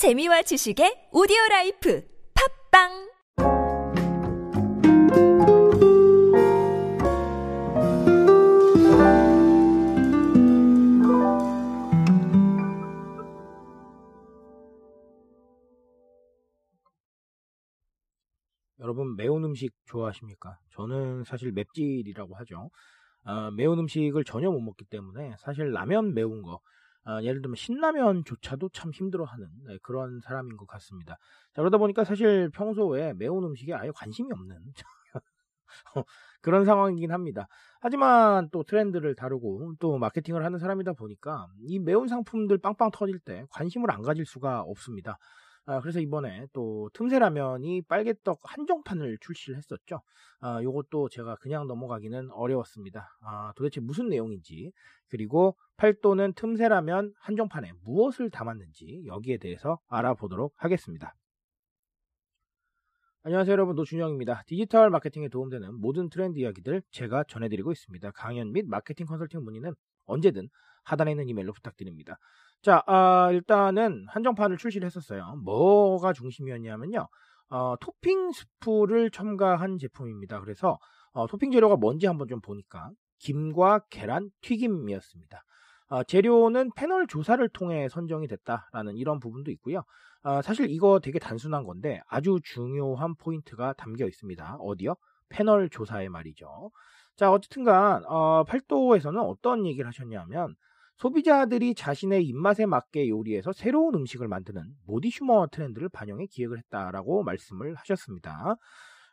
재미와 지식의 오디오 life 팟빵 여러분 매운 음식 좋아하십니까? 저는 사실 맵찔이라고 하죠. 아, 매운 음식을 전혀 못 먹기 때문에 사실 라면 매운 거 아, 예를 들면 신라면조차도 참 힘들어하는 네, 그런 사람인 것 같습니다. 자, 그러다 보니까 사실 평소에 매운 음식에 아예 관심이 없는 그런 상황이긴 합니다. 하지만 또 트렌드를 다루고 또 마케팅을 하는 사람이다 보니까 이 매운 상품들 빵빵 터질 때 관심을 안 가질 수가 없습니다. 아, 그래서 이번에 또 틈새라면이 빨개떡 한정판을 출시를 했었죠. 아, 요것도 제가 그냥 넘어가기는 어려웠습니다. 아, 도대체 무슨 내용인지, 그리고 팔도는 틈새라면 한정판에 무엇을 담았는지 여기에 대해서 알아보도록 하겠습니다. 안녕하세요 여러분 노준영입니다. 디지털 마케팅에 도움되는 모든 트렌드 이야기들 제가 전해드리고 있습니다. 강연 및 마케팅 컨설팅 문의는 언제든 하단에 있는 이메일로 부탁드립니다. 자, 아, 일단은 한정판을 출시를 했었어요. 뭐가 중심이었냐면요. 어, 토핑 스프를 첨가한 제품입니다. 그래서 어, 토핑 재료가 뭔지 한번 좀 보니까 김과 계란 튀김이었습니다. 어, 재료는 패널 조사를 통해 선정이 됐다라는 이런 부분도 있고요. 어, 사실 이거 되게 단순한 건데 아주 중요한 포인트가 담겨 있습니다. 어디요? 패널 조사에 말이죠. 자, 어쨌든간 어, 팔도에서는 어떤 얘기를 하셨냐면 소비자들이 자신의 입맛에 맞게 요리해서 새로운 음식을 만드는 모디슈머 트렌드를 반영해 기획을 했다라고 말씀을 하셨습니다.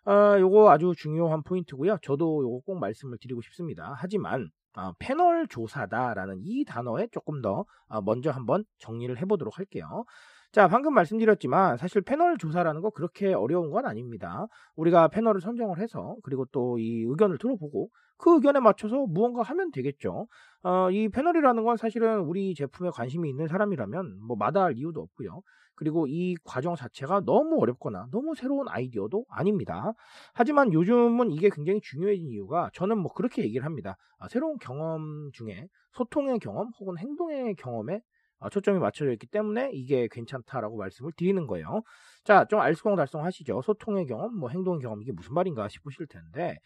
어, 요거 아주 중요한 포인트고요. 저도 요거 꼭 말씀을 드리고 싶습니다. 하지만 어, 패널 조사다라는 이 단어에 조금 더 어, 먼저 한번 정리를 해보도록 할게요. 자, 방금 말씀드렸지만 사실 패널 조사라는 거 그렇게 어려운 건 아닙니다. 우리가 패널을 선정을 해서 그리고 또 이 의견을 들어보고 그 의견에 맞춰서 무언가 하면 되겠죠. 어, 이 패널이라는 건 사실은 우리 제품에 관심이 있는 사람이라면 뭐 마다할 이유도 없고요. 그리고 이 과정 자체가 너무 어렵거나 너무 새로운 아이디어도 아닙니다. 하지만 요즘은 이게 굉장히 중요해진 이유가 저는 뭐 그렇게 얘기를 합니다. 아, 새로운 경험 중에 소통의 경험 혹은 행동의 경험에 어, 초점이 맞춰져 있기 때문에 이게 괜찮다라고 말씀을 드리는 거예요. 자, 좀 알쏭달쏭 하시죠. 소통의 경험, 뭐 행동의 경험, 이게 무슨 말인가 싶으실 텐데.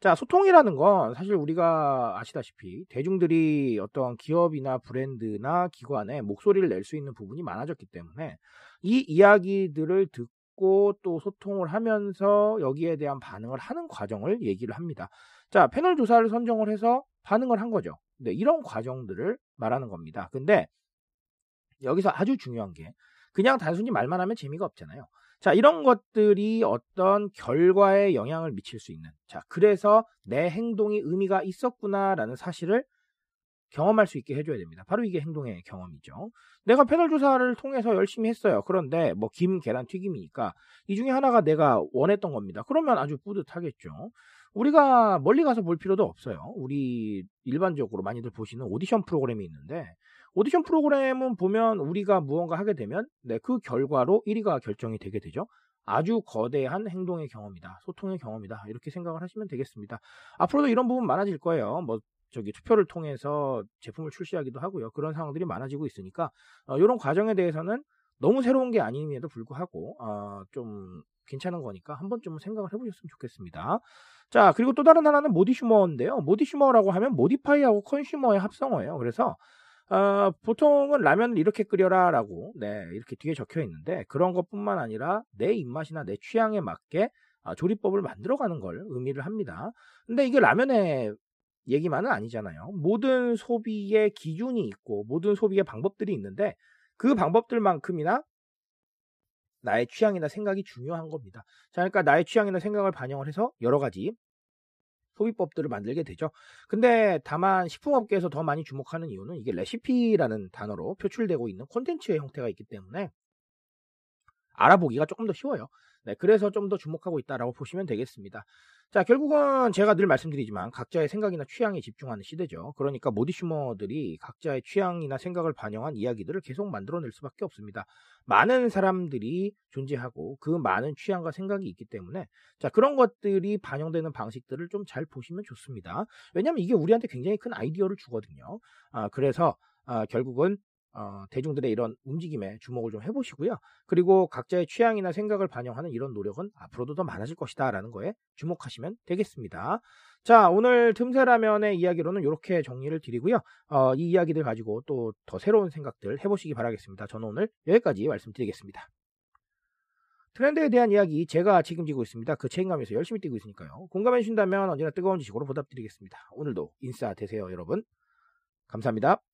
자, 소통이라는 건 사실 우리가 아시다시피 대중들이 어떤 기업이나 브랜드나 기관에 목소리를 낼 수 있는 부분이 많아졌기 때문에 이 이야기들을 듣고 또 소통을 하면서 여기에 대한 반응을 하는 과정을 얘기를 합니다. 자, 패널 조사를 선정을 해서 반응을 한 거죠. 네, 이런 과정들을 말하는 겁니다. 근데 여기서 아주 중요한 게 그냥 단순히 말만 하면 재미가 없잖아요. 자, 이런 것들이 어떤 결과에 영향을 미칠 수 있는. 자, 그래서 내 행동이 의미가 있었구나라는 사실을 경험할 수 있게 해줘야 됩니다. 바로 이게 행동의 경험이죠. 내가 패널 조사를 통해서 열심히 했어요. 그런데 뭐 김, 계란, 튀김이니까 이 중에 하나가 내가 원했던 겁니다. 그러면 아주 뿌듯하겠죠. 우리가 멀리 가서 볼 필요도 없어요. 우리 일반적으로 많이들 보시는 오디션 프로그램이 있는데 오디션 프로그램은 보면 우리가 무언가 하게 되면 네, 그 결과로 1위가 결정이 되게 되죠. 아주 거대한 행동의 경험이다. 소통의 경험이다. 이렇게 생각을 하시면 되겠습니다. 앞으로도 이런 부분 많아질 거예요. 뭐 저기 투표를 통해서 제품을 출시하기도 하고요. 그런 상황들이 많아지고 있으니까 어, 이런 과정에 대해서는 너무 새로운 게 아님에도 불구하고 어, 좀 괜찮은 거니까 한 번쯤은 생각을 해보셨으면 좋겠습니다. 자 그리고 또 다른 하나는 모디슈머인데요. 모디슈머라고 하면 모디파이하고 컨슈머의 합성어예요. 그래서 어, 보통은 라면을 이렇게 끓여라라고 네 이렇게 뒤에 적혀 있는데 그런 것뿐만 아니라 내 입맛이나 내 취향에 맞게 아, 조리법을 만들어가는 걸 의미를 합니다. 근데 이게 라면의 얘기만은 아니잖아요. 모든 소비의 기준이 있고 모든 소비의 방법들이 있는데 그 방법들만큼이나 나의 취향이나 생각이 중요한 겁니다. 자, 그러니까 나의 취향이나 생각을 반영을 해서 여러 가지 소비법들을 만들게 되죠. 근데 다만 식품업계에서 더 많이 주목하는 이유는 이게 레시피라는 단어로 표출되고 있는 콘텐츠의 형태가 있기 때문에 알아보기가 조금 더 쉬워요. 네, 그래서 좀 더 주목하고 있다라고 보시면 되겠습니다. 자, 결국은 제가 늘 말씀드리지만 각자의 생각이나 취향에 집중하는 시대죠. 그러니까 모디슈머들이 각자의 취향이나 생각을 반영한 이야기들을 계속 만들어낼 수밖에 없습니다. 많은 사람들이 존재하고 그 많은 취향과 생각이 있기 때문에 자, 그런 것들이 반영되는 방식들을 좀 잘 보시면 좋습니다. 왜냐하면 이게 우리한테 굉장히 큰 아이디어를 주거든요. 아, 그래서 아, 결국은 어, 대중들의 이런 움직임에 주목을 좀 해보시고요. 그리고 각자의 취향이나 생각을 반영하는 이런 노력은 앞으로도 더 많아질 것이다 라는 거에 주목하시면 되겠습니다. 자, 오늘 틈새라면의 이야기로는 이렇게 정리를 드리고요. 어, 이 이야기들 가지고 또 더 새로운 생각들 해보시기 바라겠습니다. 저는 오늘 여기까지 말씀드리겠습니다. 트렌드에 대한 이야기 제가 책임지고 있습니다. 그 책임감에서 열심히 뛰고 있으니까요. 공감해 주신다면 언제나 뜨거운 지식으로 보답드리겠습니다. 오늘도 인싸 되세요, 여러분. 감사합니다.